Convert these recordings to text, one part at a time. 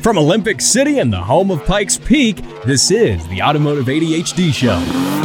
From Olympic City and the home of Pikes Peak, this is the Automotive ADHD Show.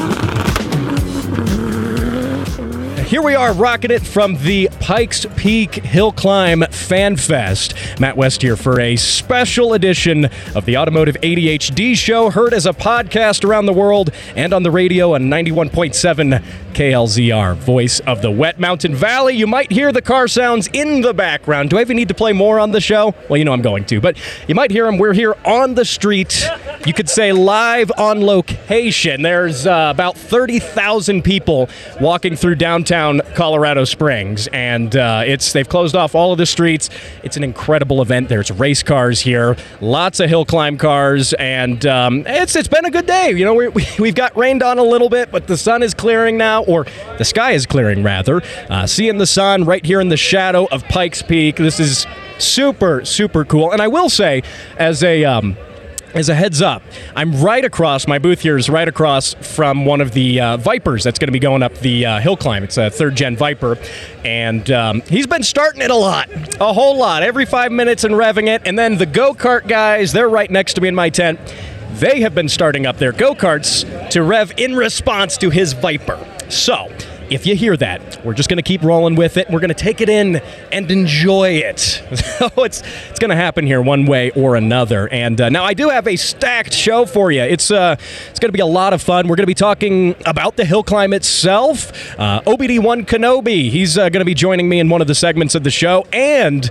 Here we are rocking it from the Pikes Peak Hill Climb Fan Fest. Matt West here for a special edition of the Automotive ADHD Show, heard as a podcast around the world and on the radio on 91.7 KLZR, voice of the Wet Mountain Valley. You might hear the car sounds in the background. Do I even need to play more on the show? Well, you know I'm going to, but you might hear them. We're here on the street. You could say live on location. There's uh, about 30,000 people walking through downtown Colorado Springs, and uh, it's they've closed off all of the streets. It's an incredible event. There's race cars here, lots of hill climb cars, and um, it's it's been a good day. You know, we, we, we've got rained on a little bit, but the sun is clearing now or the sky is clearing rather. Uh, seeing the sun right here in the shadow of Pikes Peak. This is super, super cool. And I will say, as a. Um, as a heads up, I'm right across, my booth here is right across from one of the uh, Vipers that's going to be going up the uh, hill climb. It's a third gen Viper. And um, he's been starting it a lot, a whole lot, every five minutes and revving it. And then the go kart guys, they're right next to me in my tent. They have been starting up their go karts to rev in response to his Viper. So, if you hear that, we're just going to keep rolling with it. We're going to take it in and enjoy it. So it's it's going to happen here one way or another. And uh, now I do have a stacked show for you. It's uh it's going to be a lot of fun. We're going to be talking about the hill climb itself. Uh, OBD1 Kenobi, he's uh, going to be joining me in one of the segments of the show, and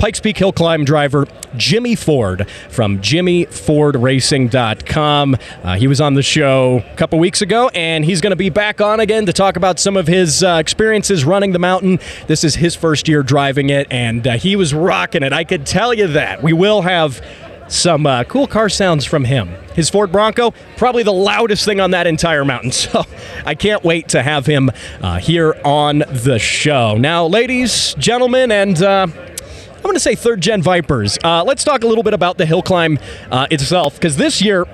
Pikes Peak Hill Climb driver Jimmy Ford from JimmyFordRacing.com. Uh, he was on the show a couple weeks ago, and he's going to be back on again to talk about some of his uh, experiences running the mountain. This is his first year driving it, and uh, he was rocking it. I could tell you that. We will have some uh, cool car sounds from him. His Ford Bronco, probably the loudest thing on that entire mountain. So I can't wait to have him uh, here on the show. Now, ladies, gentlemen, and uh, I'm going to say third gen Vipers. Uh, let's talk a little bit about the hill climb uh, itself, because this year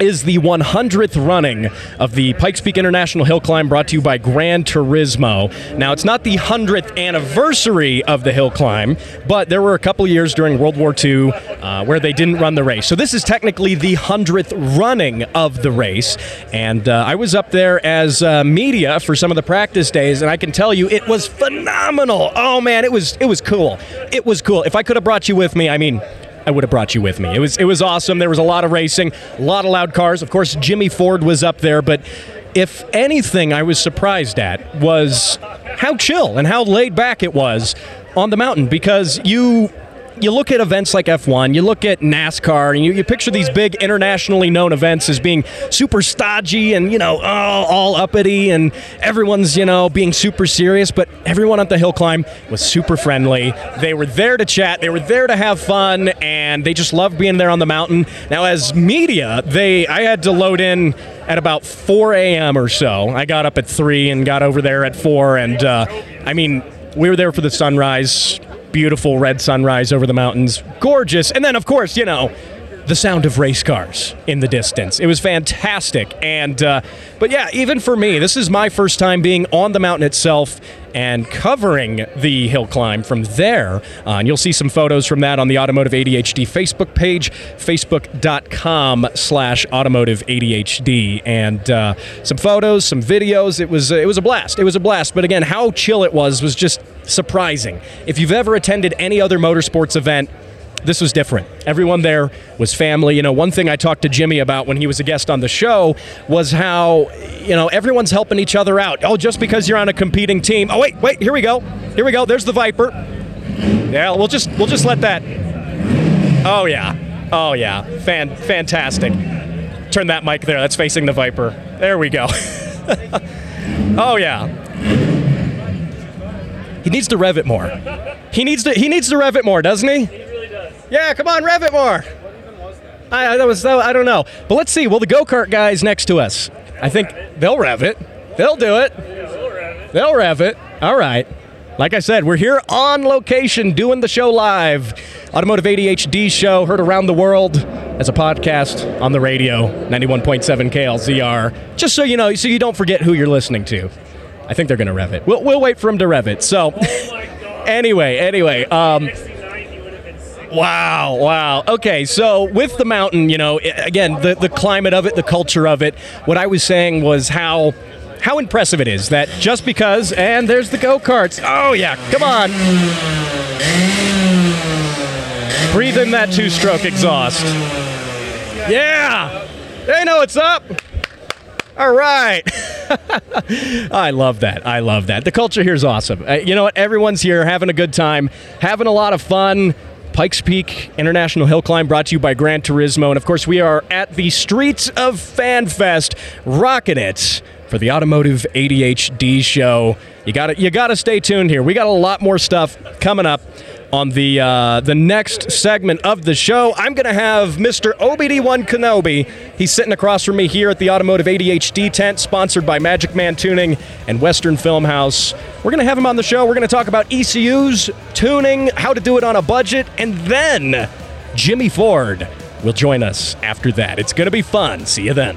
is the 100th running of the Pikes Peak International Hill Climb brought to you by Gran Turismo. Now, it's not the 100th anniversary of the hill climb, but there were a couple years during World War II uh, where they didn't run the race. So this is technically the 100th running of the race. And uh, I was up there as uh, media for some of the practice days, and I can tell you it was phenomenal. Oh man, it was it was cool. It was cool. If I could have brought you with me, I mean, I would have brought you with me. It was it was awesome. There was a lot of racing, a lot of loud cars. Of course, Jimmy Ford was up there, but if anything I was surprised at was how chill and how laid back it was on the mountain because you you look at events like F1, you look at NASCAR, and you, you picture these big internationally known events as being super stodgy and, you know, all, all uppity, and everyone's, you know, being super serious. But everyone at the hill climb was super friendly. They were there to chat, they were there to have fun, and they just loved being there on the mountain. Now, as media, they I had to load in at about 4 a.m. or so. I got up at 3 and got over there at 4, and uh, I mean, we were there for the sunrise beautiful red sunrise over the mountains. Gorgeous. And then, of course, you know, the sound of race cars in the distance. It was fantastic. And, uh, but yeah, even for me, this is my first time being on the mountain itself and covering the hill climb from there. Uh, and you'll see some photos from that on the Automotive ADHD Facebook page, facebook.com slash automotive ADHD. And uh, some photos, some videos. It was, it was a blast. It was a blast. But again, how chill it was was just surprising. If you've ever attended any other motorsports event, this was different. Everyone there was family. You know, one thing I talked to Jimmy about when he was a guest on the show was how, you know, everyone's helping each other out. Oh, just because you're on a competing team. Oh, wait, wait, here we go. Here we go. There's the Viper. Yeah, we'll just we'll just let that. Oh yeah. Oh yeah. Fan fantastic. Turn that mic there. That's facing the Viper. There we go. oh yeah. He needs to rev it more. He needs to he needs to rev it more, doesn't he? Yeah, come on, rev it more. I, that was I don't know, but let's see. Well, the go kart guys next to us, I think they'll rev it. They'll do it. They'll rev it. All right. Like I said, we're here on location doing the show live. Automotive ADHD show heard around the world as a podcast on the radio, 91.7 KLZR. Just so you know, so you don't forget who you're listening to. I think they're going to rev it. We'll, we'll wait for them to rev it. So, anyway, anyway. Um, Wow, wow. Okay, so with the mountain, you know, again, the, the climate of it, the culture of it, what I was saying was how how impressive it is that just because and there's the go-karts. Oh yeah, come on. Breathe in that two-stroke exhaust. Yeah. They know it's up. All right. I love that. I love that. The culture here is awesome. Uh, you know what? Everyone's here having a good time, having a lot of fun. Pikes Peak International Hill Climb brought to you by Gran Turismo. And of course, we are at the streets of FanFest, rocking it for the Automotive ADHD show. You got to you got to stay tuned here. We got a lot more stuff coming up on the uh, the next segment of the show. I'm going to have Mr. OBD1 Kenobi. He's sitting across from me here at the Automotive ADHD tent, sponsored by Magic Man Tuning and Western Film House. We're going to have him on the show. We're going to talk about ECUs, tuning, how to do it on a budget, and then Jimmy Ford will join us after that. It's going to be fun. See you then.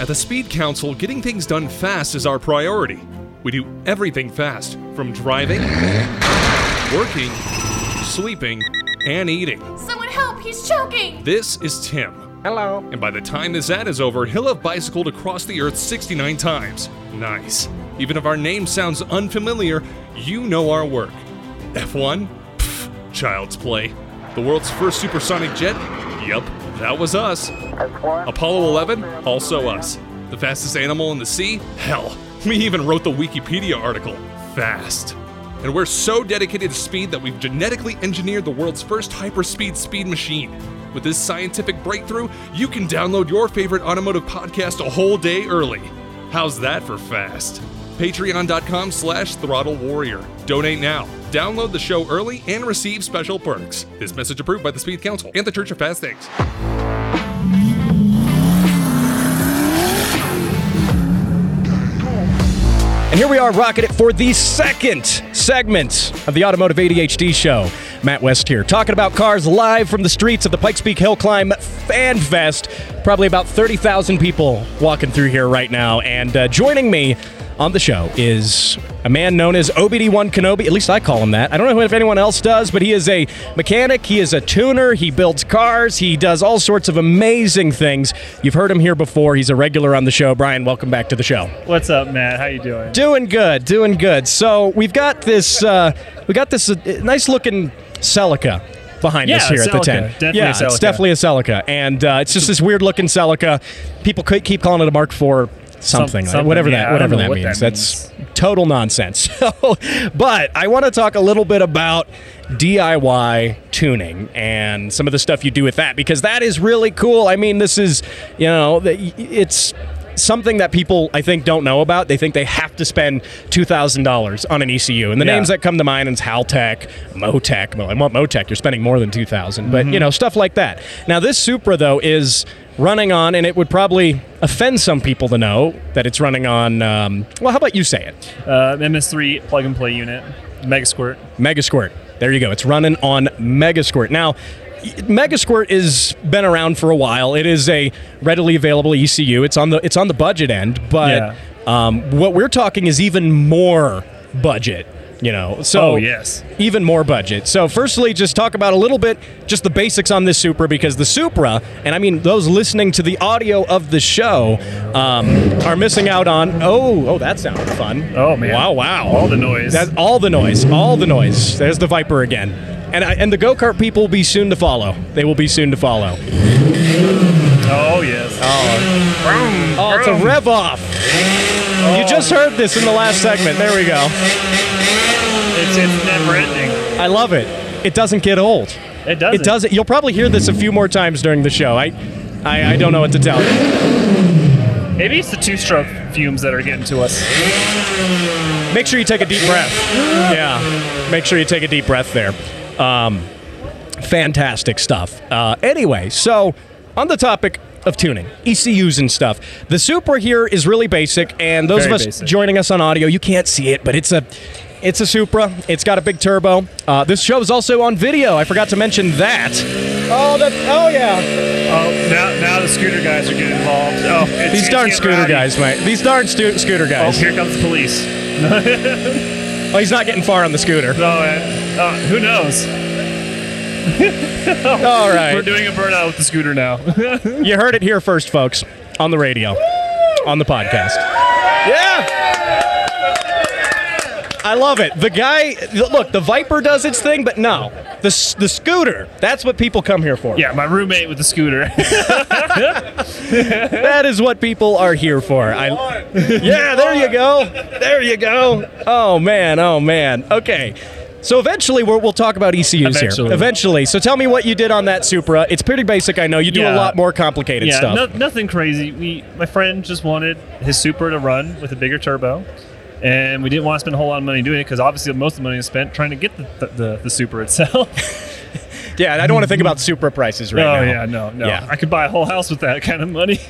At the Speed Council, getting things done fast is our priority. We do everything fast, from driving, working, sleeping, and eating. Someone help! He's choking! This is Tim. Hello. And by the time this ad is over, he'll have bicycled across the earth 69 times. Nice. Even if our name sounds unfamiliar, you know our work. F1? Pfft, child's play. The world's first supersonic jet? Yup, that was us. Apollo 11? Also us. The fastest animal in the sea? Hell, we even wrote the Wikipedia article. Fast. And we're so dedicated to speed that we've genetically engineered the world's first hyperspeed speed machine. With this scientific breakthrough, you can download your favorite automotive podcast a whole day early. How's that for fast? Patreon.com slash throttle warrior. Donate now. Download the show early and receive special perks. This message approved by the Speed Council and the Church of Fast Things. And here we are rocking it for the second segment of the Automotive ADHD show. Matt West here, talking about cars live from the streets of the Pikes Peak Hill Climb Fan Fest. Probably about 30,000 people walking through here right now. And uh, joining me on the show is a man known as OBD1 Kenobi. At least I call him that. I don't know if anyone else does, but he is a mechanic. He is a tuner. He builds cars. He does all sorts of amazing things. You've heard him here before. He's a regular on the show. Brian, welcome back to the show. What's up, Matt? How you doing? Doing good, doing good. So we've got this, uh, we got this uh, nice looking Celica behind Yeah, us here at the tent. Definitely yeah, it's definitely a Celica, and uh, it's just this weird looking Celica. People could keep calling it a Mark IV something, something, whatever yeah, that whatever that means. that That's total nonsense. So, but I want to talk a little bit about DIY tuning and some of the stuff you do with that because that is really cool. I mean, this is you know, it's something that people I think don't know about. They think they have to spend two thousand dollars on an ECU, and the Yeah. names that come to mind is Haltech, Motec. Well, I want Motec. You're spending more than two thousand, but you know stuff like that. Now this Supra though is running on, and it would probably offend some people to know that it's running on. Um, well, how about you say it? Uh, MS3 plug and play unit, Mega Squirt. Megasquirt. There you go. It's running on Megasquirt. Now, Megasquirt has been around for a while. It is a readily available ECU. It's on the it's on the budget end, but Yeah. um, what we're talking is even more budget. You know, so Oh, yes. even more budget. So, firstly, just talk about a little bit just the basics on this Supra because the Supra, and I mean those listening to the audio of the show, um, are missing out on. Oh, oh, that sounded fun. Oh, man. Wow, wow. All the noise. That's all the noise. All the noise. There's the Viper again. And, I- and the go kart people will be soon to follow. They will be soon to follow. Oh, yes. Oh, oh it's a rev off. You oh. just heard this in the last segment. There we go. It's, it's never ending. I love it. It doesn't get old. It doesn't. It doesn't. You'll probably hear this a few more times during the show. I, I, I don't know what to tell you. Maybe it's the two stroke fumes that are getting to us. Make sure you take a deep breath. Yeah. Make sure you take a deep breath there. Um, fantastic stuff. Uh, anyway, so on the topic of tuning, ECUs and stuff, the Supra here is really basic, and those Very of us basic. joining us on audio, you can't see it, but it's a it's a Supra. It's got a big turbo. Uh, this show is also on video. I forgot to mention that. Oh, that. Oh yeah. Oh, now now the scooter guys are getting involved. Oh, it's, These it's darn scooter rowdy. guys, mate. These darn stu- scooter Oh, guys. here comes the police. Oh, he's not getting far on the scooter. Oh, uh, Uh, who knows? All right. We're doing a burnout with the scooter now. You heard it here first, folks, on the radio, on the podcast. Yeah. I love it. The guy, look, the Viper does its thing, but no, the the scooter. That's what people come here for. yeah, my roommate with the scooter. That is what people are here for. I, yeah, there you go. There you go. Oh man. Oh man. Okay. So eventually we'll, we'll talk about ECUs Eventually. here. Eventually. So tell me what you did on that Supra. It's pretty basic. I know you do a lot more complicated yeah, stuff. no, nothing crazy. We, my friend just wanted his Supra to run with a bigger turbo, and we didn't want to spend a whole lot of money doing it because obviously most of the money is spent trying to get the the, the, the Supra itself. Yeah, I don't want to think about Supra prices right oh now. Oh yeah, no, no. Yeah. I could buy a whole house with that kind of money.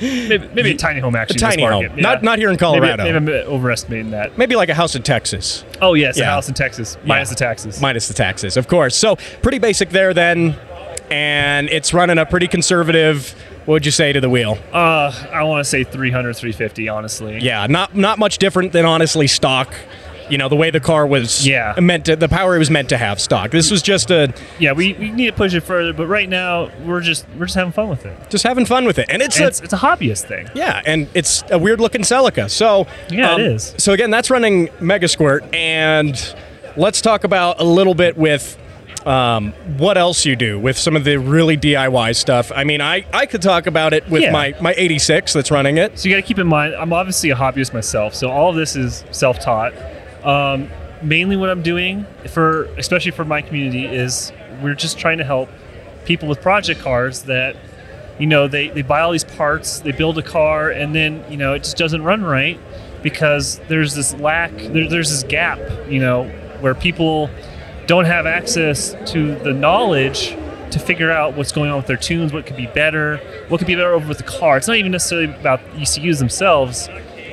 Maybe, maybe a tiny home actually. in tiny home. market. Not not here in Colorado. Maybe, maybe I'm overestimating that. Maybe like a house in Texas, Oh yes, Yeah. a house in Texas minus the taxes. minus the taxes, of course. So pretty basic there then, and it's running a pretty conservative. What would you say to the wheel? uh, I want to say 300, 350. Honestly. Yeah, not not much different than honestly stock. You know the way the car was Yeah. meant to, the power it was meant to have stock. This was just a Yeah, we, we need to push it further, but right now we're just we're just having fun with it. just having fun with it, and it's And a it's, it's a hobbyist thing. Yeah, and it's a weird looking Celica. So Yeah, it is. So again, that's running Mega Squirt, and let's talk about a little bit with um, what else you do with some of the really DIY stuff. I mean, I, I could talk about it with Yeah. my my 86 that's running it. So you got to keep in mind, I'm obviously a hobbyist myself, so all of this is self-taught. Um, mainly, what I'm doing for, especially for my community, is we're just trying to help people with project cars that, you know, they they buy all these parts, they build a car, and then you know it just doesn't run right because there's this lack, there, there's this gap, you know, where people don't have access to the knowledge to figure out what's going on with their tunes, what could be better, what could be better over with the car. It's not even necessarily about ECUs themselves.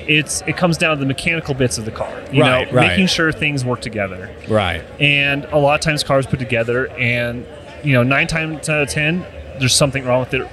It's it comes down to the mechanical bits of the car. You Right, know, right. making sure things work together. Right. And a lot of times cars put together and you know, nine times out of ten, there's something wrong with it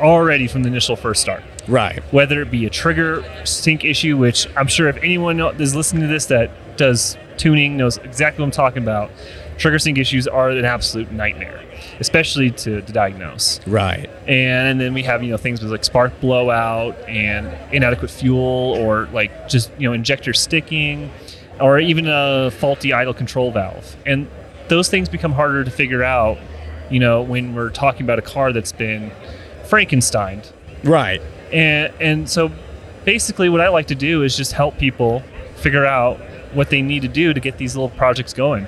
already from the initial first start Right. whether it be a trigger sync issue, which I'm sure if anyone is listening to this that does tuning knows exactly what I'm talking about. Trigger sync issues are an absolute nightmare, especially to, to diagnose. Right. And, then we have you know things with like spark blowout and inadequate fuel, or like just you know injector sticking, or even a faulty idle control valve. And those things become harder to figure out, you know, when we're talking about a car that's been Frankensteined Right. and and so basically what i like to do is just help people figure out what they need to do to get these little projects going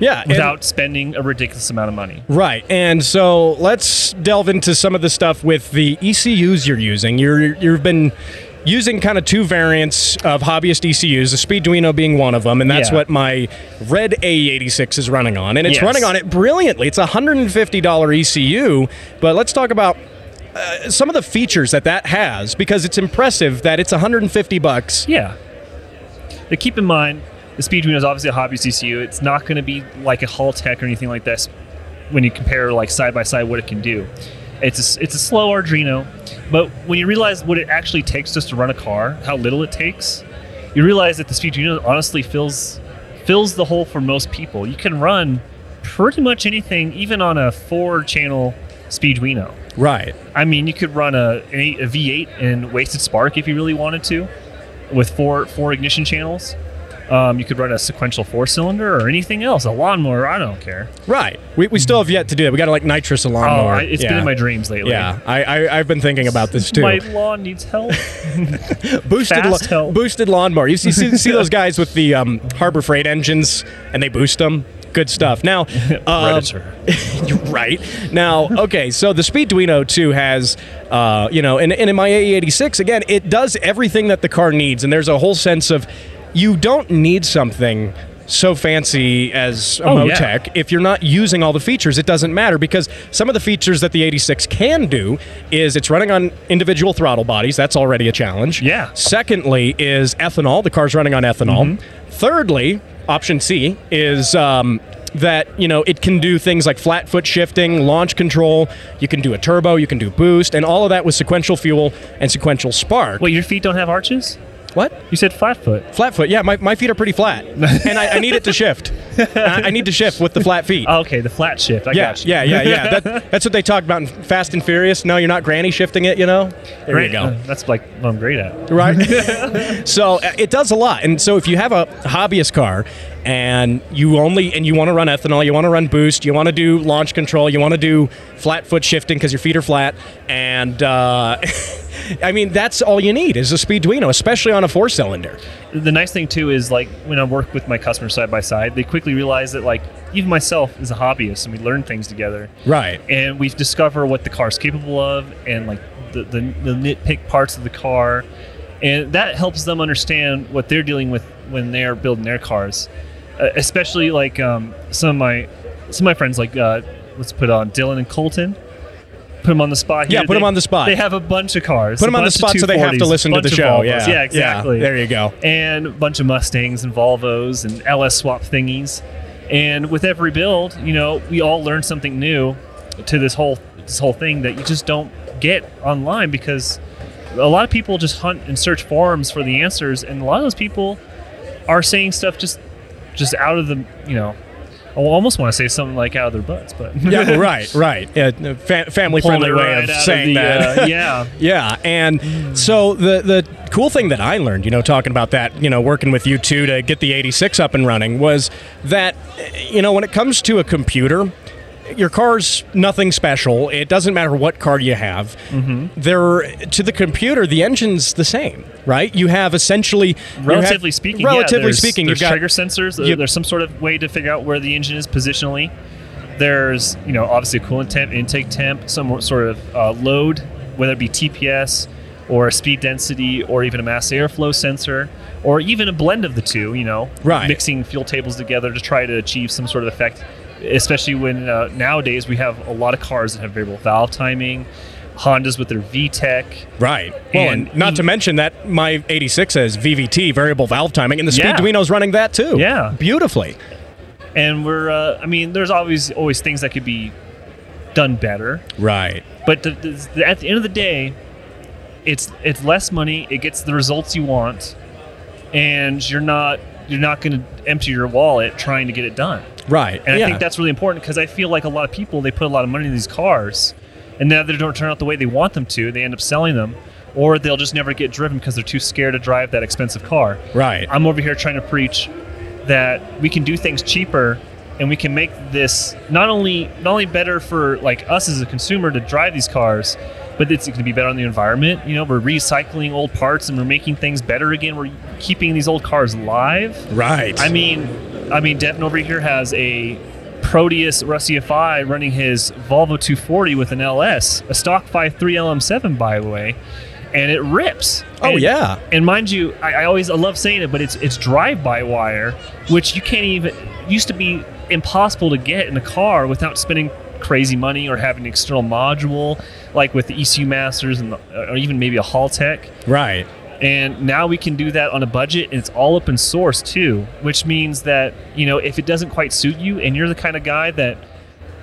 Yeah. and- without spending a ridiculous amount of money Right. And so let's delve into some of the stuff with the ECUs you're using. You're you've been using kind of two variants of hobbyist ECUs, the Speeduino being one of them, and that's Yeah. what my red AE86 is running on. And it's Yes. running on it brilliantly. It's a $150 ECU, but let's talk about uh, some of the features that that has because it's impressive that it's 150 bucks. yeah but keep in mind the Speeduino is obviously a hobby ECU it's not going to be like a Haltech or anything like this when you compare like side by side what it can do it's a, it's a slow arduino but when you realize what it actually takes just to run a car how little it takes you realize that the Speeduino honestly fills fills the hole for most people you can run pretty much anything even on a four channel Speeduino Right. I mean, you could run a, a V8 in wasted spark if you really wanted to, with four four ignition channels. Um, you could run a sequential four cylinder or anything else, a lawnmower. I don't care. Right. We, we still have yet to do it. We got to like nitrous a Oh, lawnmower. I, it's been in my dreams lately. Yeah, I, I I've been thinking about this too. My lawn needs help. boosted Fast help. boosted lawnmower. You see, see, see those guys with the um, Harbor Freight engines, and they boost them. Good stuff. Now, um, right. Now, okay, so the Speeduino 2 has, uh, you know, and, and in my AE86, again, it does everything that the car needs, and there's a whole sense of you don't need something so fancy as a Oh, yeah. Motec. If you're not using all the features, it doesn't matter because some of the features that the 86 can do is it's running on individual throttle bodies. That's already a challenge. Yeah. Secondly, is ethanol. The car's running on ethanol. Thirdly, option C is um, that you know it can do things like flat foot shifting, launch control. You can do a turbo, you can do boost, and all of that with sequential fuel and sequential spark. Well, your feet don't have arches? What? You said flat foot. Flat foot. Yeah, my, my feet are pretty flat, and I, I need it to shift. I, I need to shift with the flat feet. Okay, the flat shift. I yeah, got you. yeah, yeah, yeah. That, that's what they talked about in Fast and Furious. No, you're not granny shifting it. You know. There Great. you go. Uh, That's like what I'm great at. right? so uh, it does a lot. And so if you have a hobbyist car and you only and you want to run ethanol, you want to run boost, you want to do launch control, you want to do flat foot shifting because your feet are flat, and uh, I mean that's all you need is a Speeduino, especially on a four cylinder. The nice thing too is like when I work with my customers side by side, they quickly realize that like even myself is a hobbyist and we learn things together. Right. and we discover what the car's capable of and like the, the, the nitpick parts of the car and that helps them understand what they're dealing with when they're building their cars uh, especially like um, some of my some of my friends like uh, let's put on dylan and colton put them on the spot here. Yeah, put They- on the spot. they have a bunch of cars Put them on the spot so they have to listen to the show. Yeah. yeah exactly there you go. and a bunch of Mustangs and Volvos and LS swap thingies. And with every build, you know, we all learn something new to this whole this whole thing that you just don't get online because a lot of people just hunt and search forums for the answers, and a lot of those people are saying stuff just just out of the you know. I almost want to say something like out of their butts, but Yeah, well, right, right. Yeah, fa- family friendly way right of saying the, that. uh, yeah. Yeah, and so the the cool thing that I learned, you know, talking about that, you know, working with you two to get the 86 up and running was that you know, when it comes to a computer, your car's nothing special. It doesn't matter what car you have. Mm-hmm. There to the computer, the engine's the same, right? You have essentially you have- Relatively speaking, yeah, relatively there's- speaking, there's you've got trigger sensors. uh, you- there's some sort of way to figure out where the engine is positionally. There's, you know, obviously a coolant temp, intake temp, some sort of uh, load, whether it be TPS or a speed density or even a mass airflow sensor or even a blend of the two. You know, Right. mixing fuel tables together to try to achieve some sort of effect. Especially when uh, nowadays we have a lot of cars that have variable valve timing. Hondas with their VTEC. Right. Well, and, And not to mention that my 86 has VVT, variable valve timing, and the Yeah. Speeduino's running that too. Yeah. Beautifully. and we're uh, i mean there's always always things that could be done better Right. but the, the, at the end of the day it's it's less money it gets the results you want and you're not you're not going to empty your wallet trying to get it done Right. and yeah. i think that's really important because i feel like a lot of people they put a lot of money in these cars and now they don't turn out the way they want them to they end up selling them or they'll just never get driven because they're too scared to drive that expensive car right. I'm over here trying to preach that we can do things cheaper and we can make this not only not only better for like us as a consumer to drive these cars, but it's going to be better on the environment. You know, we're recycling old parts and we're making things better again. We're keeping these old cars live. right. I mean, I mean, Devin over here has a Proteus rusEFI running his Volvo 240 with an LS, a stock 5.3 LM7, by the way, and it rips. Oh, And- yeah. And mind you, I, I always I love saying it, but it's it's drive-by wire, which you can't even used to be impossible to get in a car without spending crazy money or having an external module like with the ECU Masters and the, or even maybe a Haltech right. And now we can do that on a budget and it's all open source too which means that you know if it doesn't quite suit you and you're the kind of guy that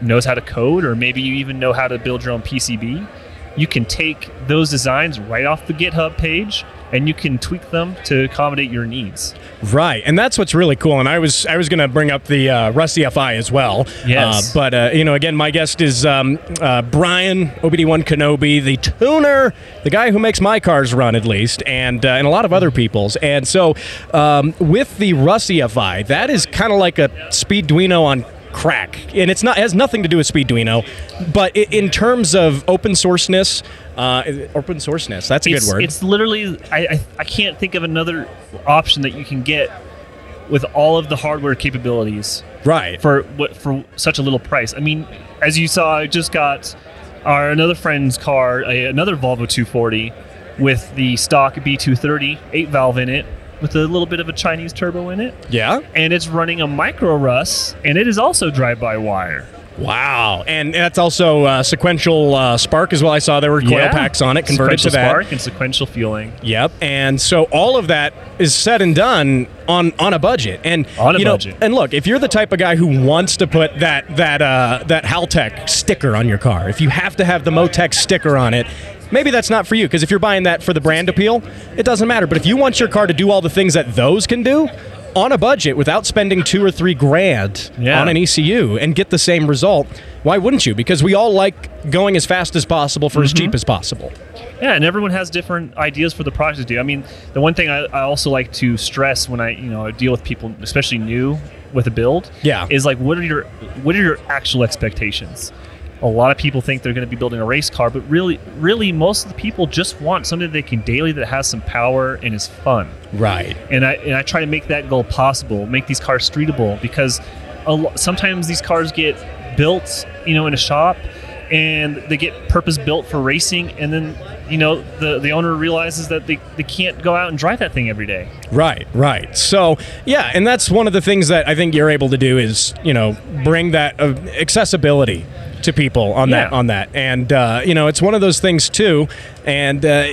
knows how to code or maybe you even know how to build your own pcb you can take those designs right off the github page and you can tweak them to accommodate your needs Right, and that's what's really cool. And I was I was going to bring up the uh, rusEFI as well. Yes. Uh, but uh, you know, again, my guest is um, uh, Brian OBD1 Kenobi, the tuner, the guy who makes my cars run at least, and uh, and a lot of other people's. And so, um, with the rusEFI, that is kind of like a Speeduino on crack, and it's not it has nothing to do with Speeduino, but i in terms of open sourceness. Uh, open sourceness. That's a it's, good word. it's literally I, I i can't think of another option that you can get with all of the hardware capabilities right. for what for such a little price. I mean, as you saw, I just got our another friend's car, a, another Volvo 240 with the stock B230 eight valve in it with a little bit of a Chinese turbo in it, yeah. and it's running a micro Russ, and it is also drive-by wire. Wow, and that's also uh, sequential uh, spark as well. I saw there were coil packs on it converted sequential to that. spark and sequential fueling. Yep, and so all of that is said and done on on a budget. And On a you know, budget. and look, if you're the type of guy who wants to put that that uh, that Haltech sticker on your car, if you have to have the Motec sticker on it, maybe that's not for you because if you're buying that for the brand appeal, it doesn't matter. But if you want your car to do all the things that those can do on a budget without spending two or three grand Yeah. on an ECU and get the same result, why wouldn't you? Because we all like going as fast as possible for as Mm-hmm. cheap as possible. Yeah, and everyone has different ideas for the project to do. I mean, the one thing I, I also like to stress when I, you know, deal with people, especially new with a build, Yeah. is like what are your what are your actual expectations? A lot of people think they're going to be building a race car, but really, really, most of the people just want something they can daily that has some power and is fun. Right. And I and I try to make that goal possible, make these cars streetable because a lo- sometimes these cars get built, you know, in a shop and they get purpose built for racing and then you know the the owner realizes that they, they can't go out and drive that thing every day Right, right. So, yeah, and that's one of the things that I think you're able to do is, you know, bring that uh, accessibility to people on that on that. And uh, you know, it's one of those things too. And uh,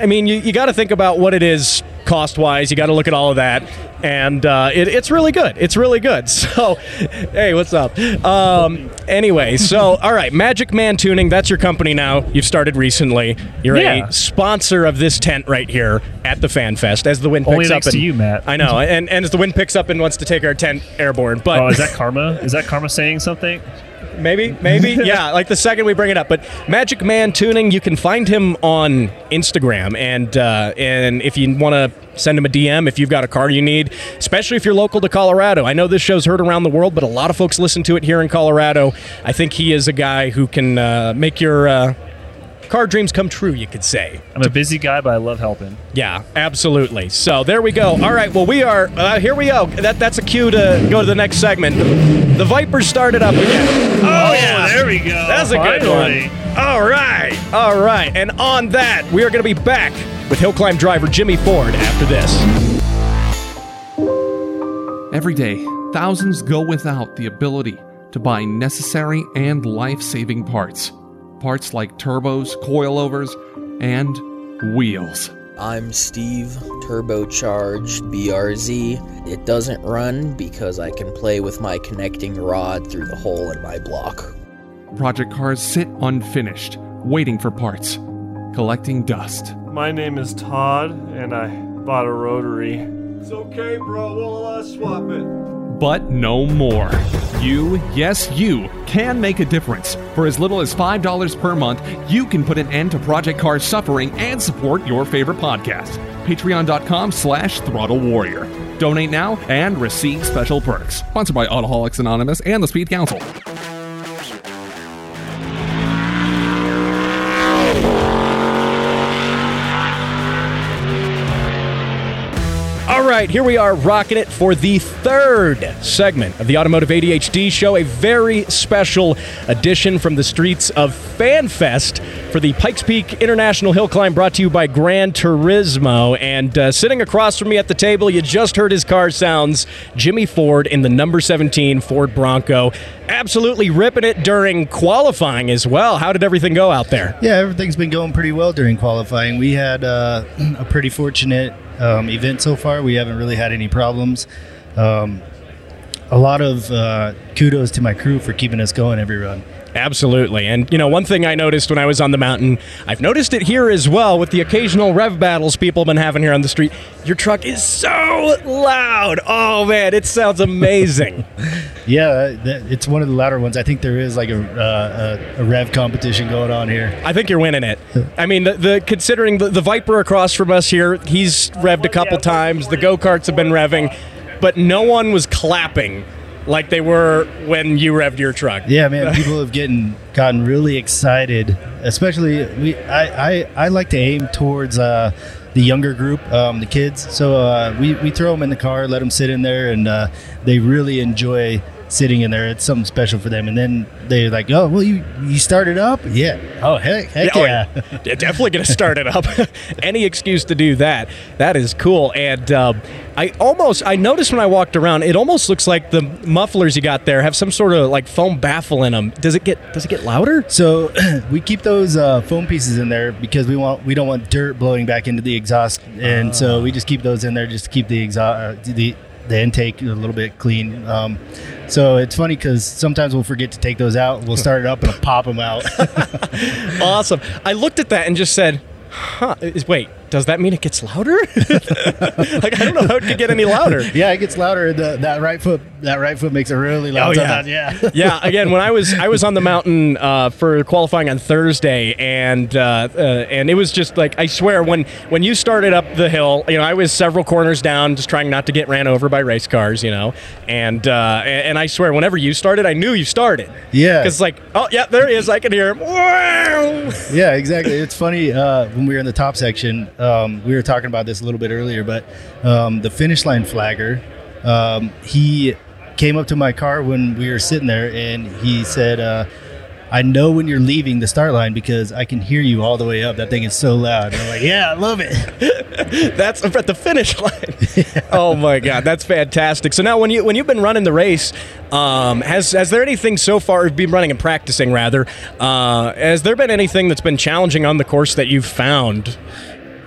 I mean, you, you got to think about what it is cost wise. You got to look at all of that, and uh, it, it's really good. It's really good. So, hey, what's up? Um, anyway, so all right, Magic Man Tuning. That's your company now. You've started recently. You're Yeah. a sponsor of this tent right here at the Fan Fest. As the wind Only picks up, and, to you, Matt. I know, and, and as the wind picks up and wants to take our tent airborne, but oh is that karma is that karma saying something Maybe, maybe, yeah. Like the second we bring it up, but Magic Man Tuning, you can find him on Instagram, and uh, and if you want to send him a DM, if you've got a car you need, especially if you're local to Colorado. I know this show's heard around the world, but a lot of folks listen to it here in Colorado. I think he is a guy who can uh, make your uh, car dreams come true. You could say. i'm a busy guy but i love helping Yeah, absolutely. So there we go. All right. Well, we are uh, here. We go. That that's a cue to go to the next segment. The, the Vipers started up again. Oh, yeah, there we go That's a good one. All right. All right. And on that, we are going to be back with Hill Climb driver Jimmy Ford after this. Every day, thousands go without the ability to buy necessary and life saving parts. Parts like turbos, coilovers, and wheels. I'm Steve, turbocharged BRZ. It doesn't run because I can play with my connecting rod through the hole in my block. Project cars sit unfinished, waiting for parts, collecting dust. My name is Todd, and I bought a rotary. It's okay, bro. We'll uh, swap it. But no more. You, yes, you, can make a difference. For as little as $5 per month, you can put an end to Project Cars suffering and support your favorite podcast. Patreon.com slash Throttle Warrior. Donate now and receive special perks. Sponsored by Autoholics Anonymous and the Speed Council. Right, here we are rocking it for the third segment of the Automotive ADHD show, a very special edition from the streets of FanFest for the Pikes Peak International Hill Climb brought to you by Gran Turismo. And uh, sitting across from me at the table, you just heard his car sounds, Jimmy Ford in the number 17 Ford Bronco. Absolutely ripping it during qualifying as well. How did everything go out there? Yeah, everything's been going pretty well during qualifying. We had uh, a pretty fortunate um, event so far. We haven't really had any problems. Um, a lot of uh, kudos to my crew for keeping us going every run. Absolutely. And, you know, one thing I noticed when I was on the mountain, I've noticed it here as well with the occasional rev battles people have been having here on the street. Your truck is so loud. Oh, man, it sounds amazing. Yeah, it's one of the louder ones. I think there is like a, uh, a, a rev competition going on here. I think you're winning it. I mean, the, the considering the, the Viper across from us here, he's revved a couple times. The go karts have been revving, but no one was clapping like they were when you revved your truck. Yeah, man, people have getting gotten really excited. Especially, we I, I, I like to aim towards uh, the younger group, um, the kids. So uh, we we throw them in the car, let them sit in there, and uh, they really enjoy sitting in there. It's something special for them. And then they're like, "Oh, well, you you started up? Yeah. Oh, heck, heck oh, yeah." yeah, definitely going to start it up. Any excuse to do that. That is cool. And um, I almost, I noticed when I walked around, it almost looks like the mufflers you got there have some sort of like foam baffle in them. Does it get, does it get louder? So we keep those uh, foam pieces in there because we want we don't want dirt blowing back into the exhaust, and so we just keep those in there just to keep the exhaust uh, the the intake a little bit clean. Um, so it's funny because sometimes we'll forget to take those out. We'll start it up and pop them out. awesome. I looked at that and just said, huh, wait, does that mean it gets louder? like I don't know how it could get any louder. yeah, it gets louder. The, that right foot, that right foot makes it really loud. Oh, yeah. yeah, yeah. Again, when I was I was on the mountain uh, for qualifying on Thursday, and uh, uh, and it was just like I swear when when you started up the hill, you know, I was several corners down, just trying not to get ran over by race cars, you know, and uh, and, I swear whenever you started, I knew you started. Yeah, because like oh yeah, there he is, I can hear him. yeah, exactly. It's funny uh, when we were in the top section. Um, we were talking about this a little bit earlier, but um, the finish line flagger, um, he came up to my car when we were sitting there and he said, uh, I know when you're leaving the start line because I can hear you all the way up. That thing is so loud. And I'm like, yeah, I love it. that's at the finish line. yeah. Oh my god, that's fantastic. So now, when you when you've been running the race, um, has has there anything so far? You've been running and practicing rather. Uh, has there been anything that's been challenging on the course that you've found?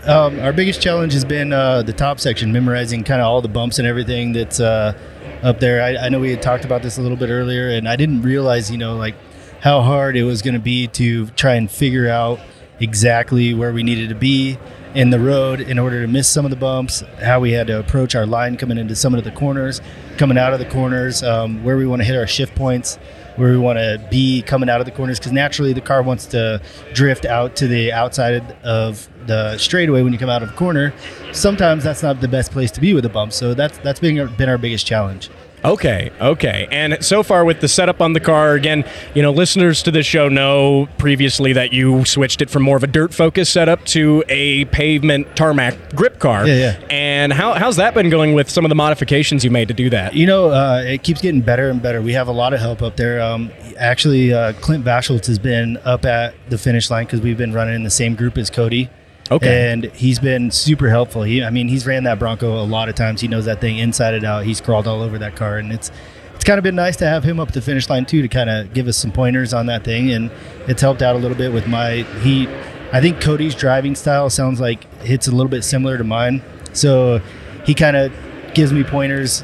Um, our biggest challenge has been uh, the top section, memorizing kind of all the bumps and everything that's uh, up there. I, I, know we had talked about this a little bit earlier, and I didn't realize, you know, like how hard it was going to be to try and figure out exactly where we needed to be in the road in order to miss some of the bumps, how we had to approach our line coming into some of the corners, coming out of the corners, um, where we want to hit our shift points where we want to be coming out of the corners because naturally the car wants to drift out to the outside of the straightaway when you come out of a corner. Sometimes that's not the best place to be with a bump, so that's that's been been our biggest challenge. Okay, okay. And so far with the setup on the car, again, you know, listeners to this show know previously that you switched it from more of a dirt focus setup to a pavement tarmac grip car. Yeah, yeah. And how, how's that been going with some of the modifications you made to do that? You know, uh, it keeps getting better and better. We have a lot of help up there. Um, actually, uh, Clint Vahsholtz has been up at the finish line because we've been running in the same group as Cody. Okay. And he's been super helpful. He, I mean, he's ran that Bronco a lot of times. He knows that thing inside and out. He's crawled all over that car, and it's it's kind of been nice to have him up the finish line too to kind of give us some pointers on that thing, and it's helped out a little bit with my he. I think Cody's driving style sounds like it's a little bit similar to mine, so he kind of gives me pointers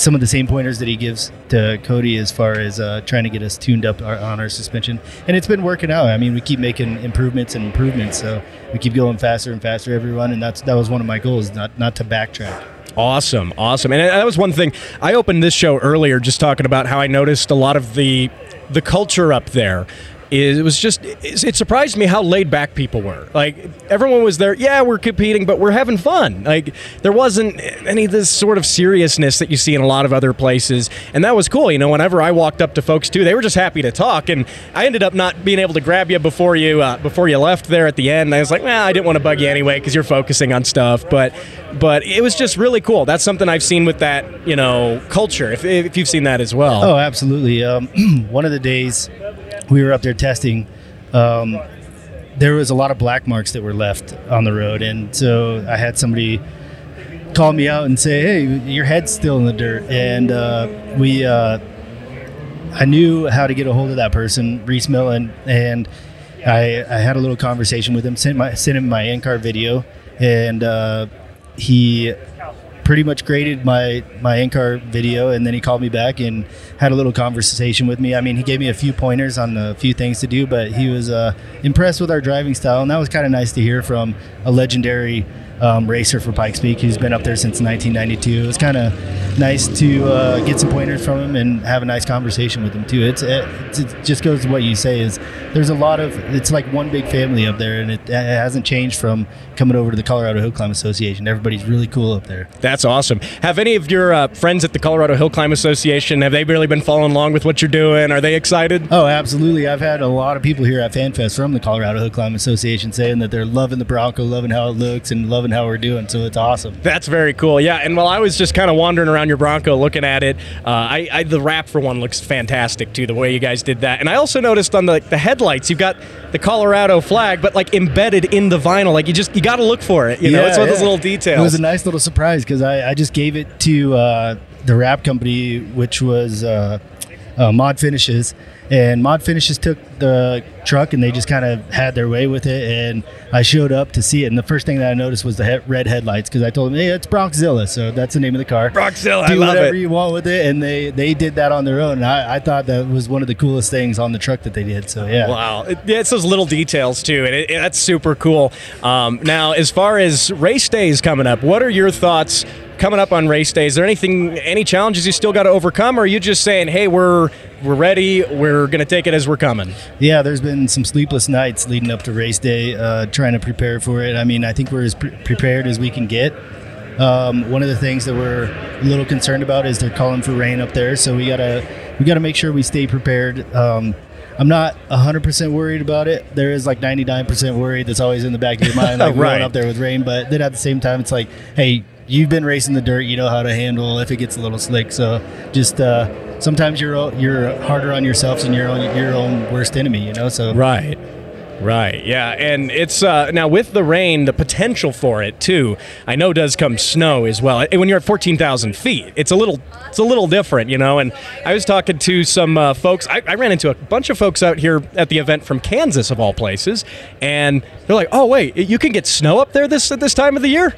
some of the same pointers that he gives to Cody as far as uh, trying to get us tuned up our, on our suspension. And it's been working out. I mean, we keep making improvements and improvements, so we keep going faster and faster every run. And that's that was one of my goals, not not to backtrack. Awesome, awesome, and that was one thing. I opened this show earlier just talking about how I noticed a lot of the the culture up there is it was just it surprised me how laid back people were. Like everyone was there. Yeah, we're competing, but we're having fun. Like there wasn't any of this sort of seriousness that you see in a lot of other places, and that was cool. You know, whenever I walked up to folks too, they were just happy to talk, and I ended up not being able to grab you before you uh, before you left there at the end. I was like, well, I didn't want to bug you anyway because you're focusing on stuff, but but it was just really cool. That's something I've seen with that you know culture. If, if you've seen that as well. Oh, absolutely. Um, one of the days we were up there testing, um, there was a lot of black marks that were left on the road, and so I had somebody call me out and say, "Hey, your head's still in the dirt," and uh, we. Uh, I knew how to get a hold of that person, Rhys Millen, and I, I had a little conversation with him. Sent my sent him my in car video, and uh, he pretty much graded my my in-car video, and then he called me back and had a little conversation with me. I mean, he gave me a few pointers on a few things to do, but he was uh, impressed with our driving style, and that was kind of nice to hear from a legendary um, racer for Pikes Peak who's been up there since 1992. It was kind of nice to uh, get some pointers from him and have a nice conversation with him too. It's it, it, just goes to what you say is there's a lot of it's like one big family up there, and it, it hasn't changed from coming over to the Colorado Hill Climb Association. Everybody's really cool up there. That's awesome. Have any of your uh, friends at the Colorado Hill Climb Association have they really been following along with what you're doing? Are they excited? Oh, absolutely. I've had a lot of people here at FanFest from the Colorado Hill Climb Association saying that they're loving the Bronco, loving how it looks, and loving how we're doing. So it's awesome. That's very cool. Yeah, and while I was just kind of wandering around your Bronco looking at it, uh, I, I, the wrap for one looks fantastic too. The way you guys did that, and I also noticed on the the headlights you've got the Colorado flag, but like embedded in the vinyl. Like you just you got to look for it. You know, it's one of those little details. It was a nice little surprise because I, I just gave it to uh, the wrap company, which was. Uh, uh, Mod Finishes, and Mod Finishes took the truck and they just kind of had their way with it. And I showed up to see it, and the first thing that I noticed was the he- red headlights because I told them, "Hey, it's Bronxzilla," so that's the name of the car. Bronxzilla, Do I love whatever it. you want with it, and they they did that on their own. And I, I thought that was one of the coolest things on the truck that they did. So yeah, Wow, It- yeah, it's those little details too, and it- that's super cool. Um, now, as far as race days coming up, what are your thoughts coming up on race day, Is there anything, any challenges you still got to overcome, or are you just saying, "Hey, we're we're ready. We're gonna take it as we're coming"? Yeah, there's been some sleepless nights leading up to race day, uh, trying to prepare for it. I mean, I think we're as pre- prepared as we can get. Um, one of the things that we're a little concerned about is they're calling for rain up there, so we gotta we gotta make sure we stay prepared. Um, I'm not 100% worried about it. There is like 99% worried that's always in the back of your mind, like Right. going up there with rain. But then at the same time, it's like, hey, you've been racing the dirt, you know how to handle if it gets a little slick. So just uh, sometimes you're you're harder on yourself than your own your own worst enemy, you know. So Right. Right. Yeah, and it's uh, now with the rain, the potential for it too. I know does come snow as well. When you're at fourteen thousand feet, it's a little it's a little different, you know. And I was talking to some uh, folks. I, I ran into a bunch of folks out here at the event from Kansas, of all places, and they're like, "Oh, wait, you can get snow up there this at this time of the year."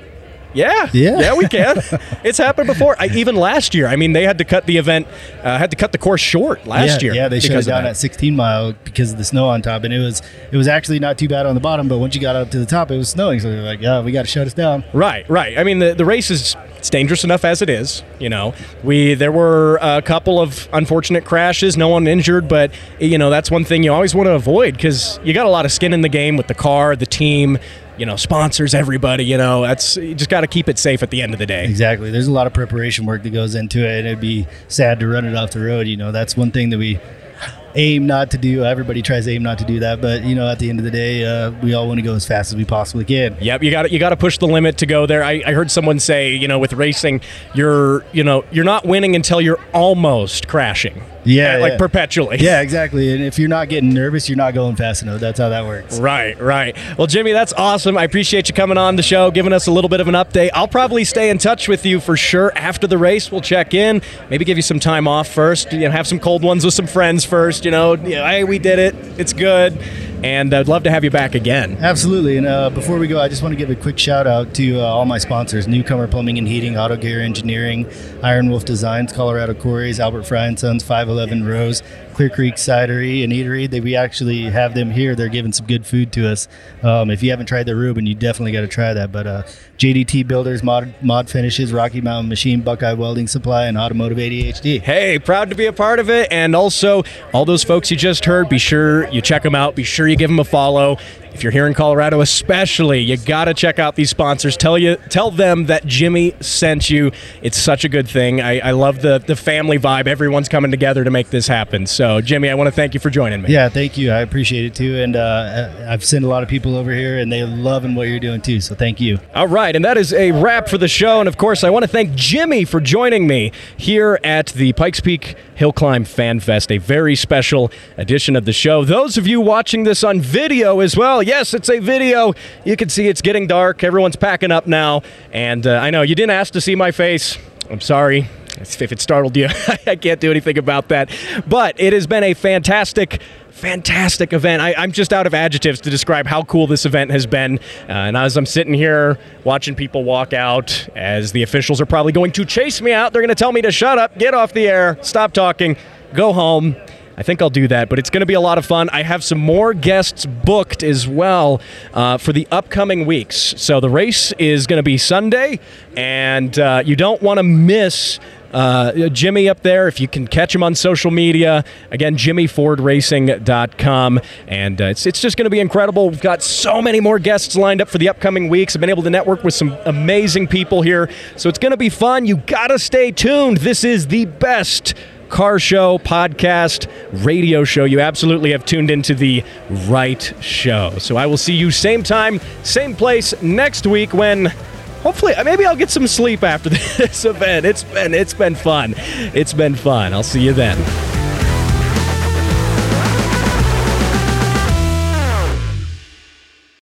Yeah, Yeah. yeah, we can. it's happened before. I, even last year. I mean, they had to cut the event, uh, had to cut the course short last yeah, year. Yeah, they shut it down at 16 mile because of the snow on top, and it was it was actually not too bad on the bottom. But once you got up to the top, it was snowing, so they're like, "Yeah, we got to shut us down." Right, right. I mean, the, the race is it's dangerous enough as it is. You know, we there were a couple of unfortunate crashes, no one injured, but you know that's one thing you always want to avoid because you got a lot of skin in the game with the car, the team, you know, sponsors, everybody. You know, that's you just got to keep it safe at the end of the day. Exactly. There's a lot of preparation work that goes into it, and it'd be sad to run it off the road. You know, that's one thing that we aim not to do. Everybody tries to aim not to do that, but you know, at the end of the day, uh, we all want to go as fast as we possibly can. Yep, you got you got to push the limit to go there. I, I heard someone say, you know, with racing, you're you know you're not winning until you're almost crashing. Yeah, like yeah. perpetually. Yeah, exactly. And if you're not getting nervous, you're not going fast enough. That's how that works. Right, right. Well, Jimmy, that's awesome. I appreciate you coming on the show, giving us a little bit of an update. I'll probably stay in touch with you for sure after the race. We'll check in, maybe give you some time off first. You know, have some cold ones with some friends first. You know, you know, hey, we did it. It's good, and I'd love to have you back again. Absolutely. And uh, before we go, I just want to give a quick shout out to uh, all my sponsors Newcomer Plumbing and Heating, Auto Gear Engineering, Iron Wolf Designs, Colorado Quarries, Albert Frei and Sons, 511 Rose, Clear Creek Cidery and Eatery. They, we actually have them here. They're giving some good food to us. Um, if you haven't tried their Reuben, you definitely got to try that. But uh, JDT Builders, Mod, Mod Finishes, Rocky Mountain Machine, Buckeye Welding Supply, and Automotive ADHD. Hey, proud to be a part of it. And also, all those folks you just heard, be sure you check them out. Be sure you give them a follow. If you're here in Colorado, especially, you got to check out these sponsors. Tell you, tell them that Jimmy sent you. It's such a good thing. I, I love the the family vibe. Everyone's coming together to make this happen. So, Jimmy, I want to thank you for joining me. Yeah, thank you. I appreciate it too. And uh, I've sent a lot of people over here, and they're loving what you're doing too. So thank you. All right, and that is a wrap for the show. And of course, I want to thank Jimmy for joining me here at the Pikes Peak Hill Climb Fan Fest, a very special edition of the show. Those of you watching this on video as well, yes, it's a video. You can see it's getting dark. Everyone's packing up now. And uh, I know you didn't ask to see my face. I'm sorry. If it startled you, I can't do anything about that. But it has been a fantastic fantastic event. I, I'm just out of adjectives to describe how cool this event has been. Uh, and as I'm sitting here watching people walk out, as the officials are probably going to chase me out, they're going to tell me to shut up, get off the air, stop talking, go home. I think I'll do that, but it's going to be a lot of fun. I have some more guests booked as well uh, for the upcoming weeks. So the race is going to be Sunday, and uh, you don't want to miss uh, Jimmy up there. If you can catch him on social media, again, jimmyfordracing.com. And uh, it's, it's just going to be incredible. We've got so many more guests lined up for the upcoming weeks. I've been able to network with some amazing people here. So it's going to be fun. You got to stay tuned. This is the best car show, podcast, radio show. You absolutely have tuned into the right show. So I will see you same time, same place next week when hopefully uh, maybe I'll get some sleep after this event. It's been it's been fun. It's been fun. I'll see you then.